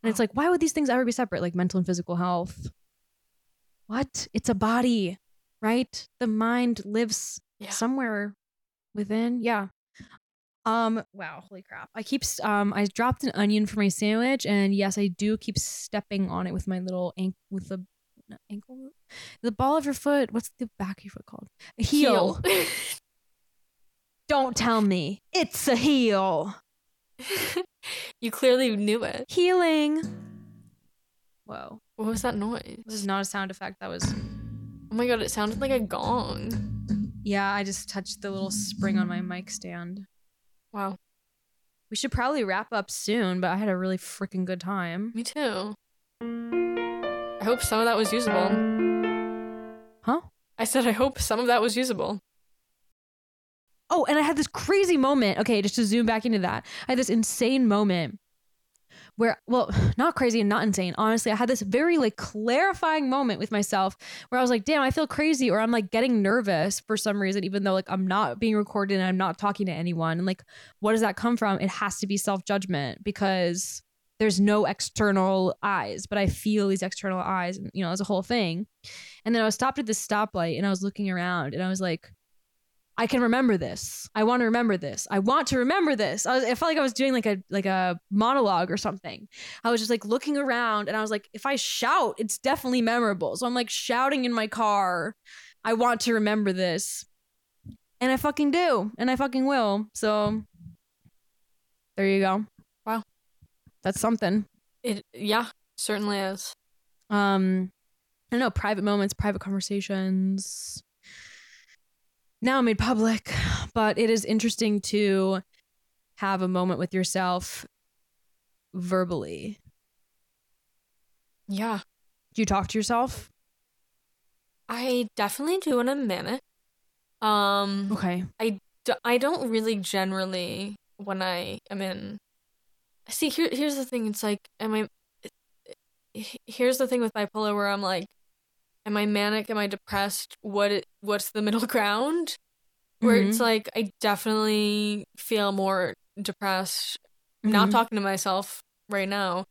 And it's like, why would these things ever be separate, like mental and physical health? What? It's a body, right? The mind lives Yeah. somewhere within. Yeah. Um. Wow. Holy crap! I keep. Um. I dropped an onion for my sandwich, and yes, I do keep stepping on it with my little ankle. With the ankle, the ball of your foot. What's the back of your foot called? A heel. Don't tell me it's a heel. you clearly knew it. Healing. Whoa. What was that noise? This is not a sound effect. That was. Oh my god, it sounded like a gong. Yeah, I just touched the little spring on my mic stand. Wow, We should probably wrap up soon, but I had a really freaking good time. me too. I hope some of that was usable. Huh? I said I hope some of that was usable. Oh, and I had this crazy moment. Okay, just to zoom back into that, I had this insane moment where, well, not crazy and not insane. Honestly, I had this very like clarifying moment with myself where I was like, damn, I feel crazy, or I'm like getting nervous for some reason, even though like I'm not being recorded and I'm not talking to anyone. And like, what does that come from? It has to be self judgment because there's no external eyes, but I feel these external eyes, and you know, as a whole thing. And then I was stopped at this stoplight and I was looking around and I was like, I can remember this. I want to remember this. I want to remember this. I, was, I felt like I was doing like a like a monologue or something. I was just like looking around and I was like, if I shout, it's definitely memorable. So I'm like shouting in my car. I want to remember this. And I fucking do. And I fucking will. So there you go. Wow. That's something. It yeah, certainly is. Um I don't know, private moments, private conversations. Now made public, but it is interesting to have a moment with yourself verbally. Yeah, Do you talk to yourself? I definitely do in a minute. Um, Okay. d- I don't really generally when I am in. See, here, here's the thing. It's like, am I? Here's the thing with bipolar, where I'm like, am I manic? Am I depressed? What? What's the middle ground? Where it's Mhm. like, I definitely feel more depressed. Not Mhm. talking to myself right now.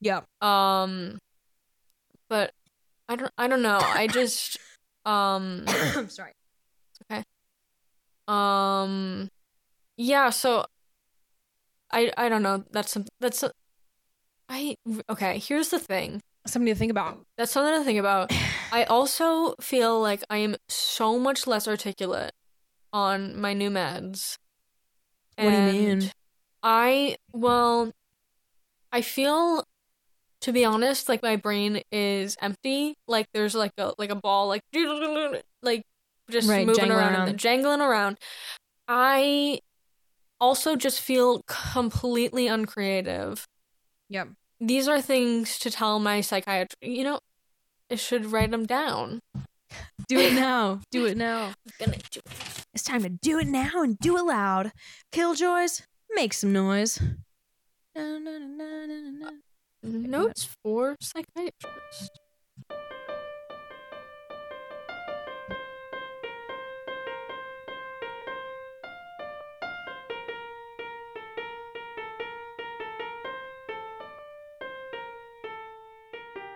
Yeah. Um, but I don't. I don't know. I just. Um. I'm sorry. Okay. Um, yeah. So, I I don't know. That's some. That's. A, I okay. Here's the thing. Something to think about. That's something to think about. I also feel like I am so much less articulate on my new meds. What do you mean? I well, I feel, to be honest, like my brain is empty. Like there's like a like a ball like like just Right, moving around, around. and jangling around. I also just feel completely uncreative. Yep. These are things to tell my psychiatrist. You know, I should write them down. Do it now. Do it now. I'm gonna do it. It's time to do it now and do it loud. Killjoys, make some noise. Na, na, na, na. notes for psychiatrist.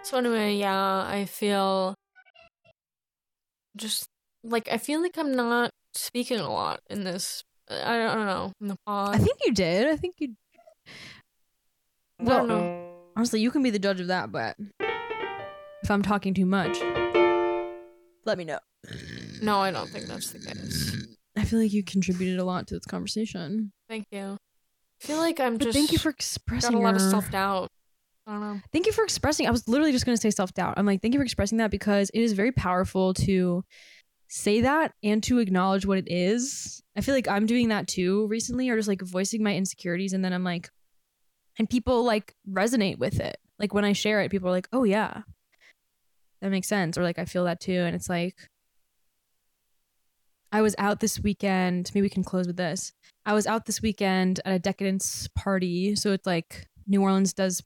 So anyway, yeah, I feel just like I feel like I'm not speaking a lot in this. I don't, I don't know in the pod. I think you did. I think you. I don't know. Honestly, you can be the judge of that, but if I'm talking too much, let me know. No, I don't think that's the case. I feel like you contributed a lot to this conversation. Thank you. I feel like I'm But just thank you for got expressing a lot of self doubt. Don't know. Thank you for expressing. I was literally just going to say self doubt. I'm like, thank you for expressing that because it is very powerful to say that and to acknowledge what it is. I feel like I'm doing that too recently, or just like voicing my insecurities. And then I'm like, and people like resonate with it. Like when I share it, people are like, oh, yeah, that makes sense. Or like, I feel that too. And it's like, I was out this weekend. Maybe we can close with this. I was out this weekend at a decadence party. So it's like New Orleans does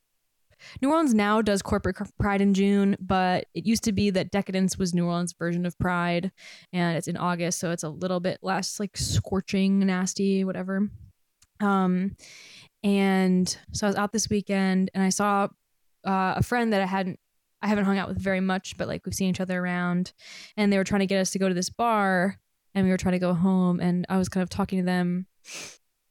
New Orleans now does corporate pride in June, but it used to be that Decadence was New Orleans' version of Pride, and it's in August, so it's a little bit less like scorching, nasty, whatever. Um, and so I was out this weekend, and I saw uh, a friend that I hadn't, I haven't hung out with very much, but like we've seen each other around, and they were trying to get us to go to this bar, and we were trying to go home, and I was kind of talking to them.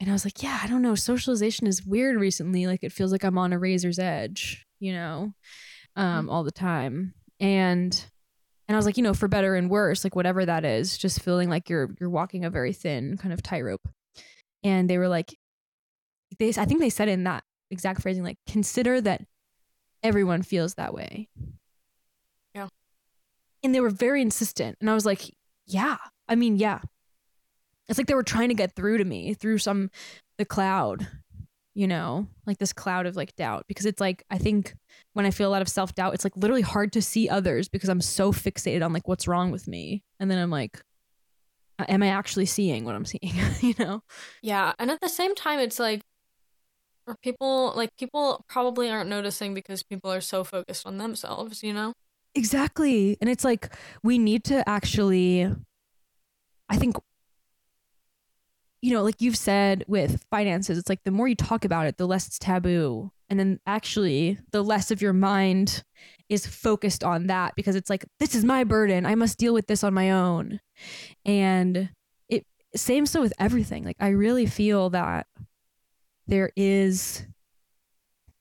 And I was like, yeah, I don't know. Socialization is weird recently. Like it feels like I'm on a razor's edge, you know, um, all the time. And and I was like, you know, for better and worse, like whatever that is, just feeling like you're you're walking a very thin kind of tightrope. And they were like, they I think they said in that exact phrasing, like, consider that everyone feels that way. Yeah. And they were very insistent. And I was like, yeah. I mean, yeah. It's like they were trying to get through to me through some the cloud, you know, like this cloud of like doubt. Because it's like I think when I feel a lot of self doubt, it's like literally hard to see others because I'm so fixated on like what's wrong with me. And then I'm like, am I actually seeing what I'm seeing? you know? Yeah, and at the same time, it's like, people like people probably aren't noticing because people are so focused on themselves. You know? Exactly. And it's like we need to actually I think you know, like you've said with finances, it's like the more you talk about it, the less it's taboo. And then actually, the less of your mind is focused on that because it's like, this is my burden. I must deal with this on my own. And it, same so with everything. Like, I really feel that there is.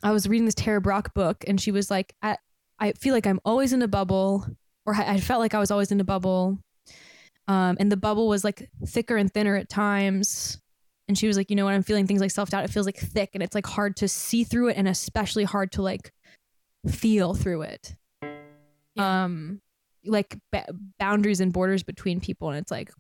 I was reading this Tara Brach book, and she was like, I, I feel like I'm always in a bubble, or I I felt like I was always in a bubble. Um, and the bubble was like thicker and thinner at times. And she was like, you know what? I'm feeling things like self doubt. It feels like thick and it's like hard to see through it and especially hard to like feel through it. Yeah. Um, like ba- boundaries and borders between people. And it's like,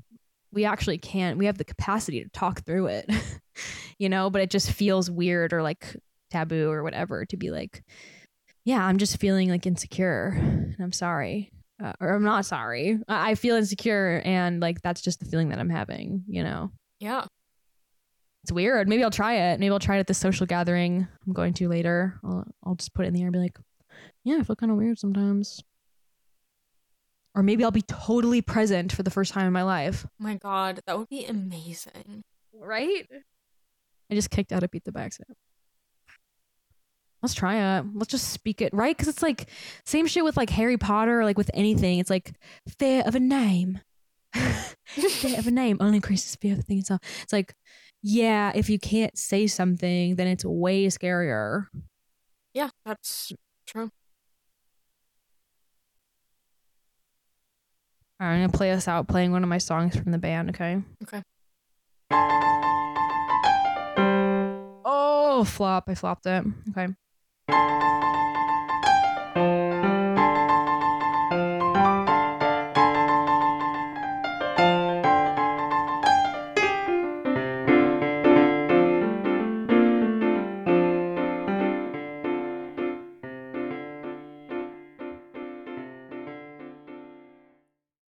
we actually can't, we have the capacity to talk through it, you know, but it just feels weird or like taboo or whatever to be like, yeah, I'm just feeling like insecure and I'm sorry. Uh, or I'm not sorry. I I feel insecure and like that's just the feeling that I'm having, you know. Yeah. It's weird. Maybe I'll try it. Maybe I'll try it at the social gathering I'm going to later. I'll I'll just put it in the air and be like, yeah, I feel kind of weird sometimes. Or maybe I'll be totally present for the first time in my life. my God, that would be amazing. Right? I just kicked out a pizza by accident. Let's try it. Let's just speak it, right? Because it's like same shit with like Harry Potter, or like with anything. It's like fear of a name. fear of a name only increases fear of the thing itself. It's like, yeah, if you can't say something, then it's way scarier. Yeah, that's true. All right, I'm gonna play us out playing one of my songs from the band. Okay. Okay. Oh, flop! I flopped it. Okay. Thank you.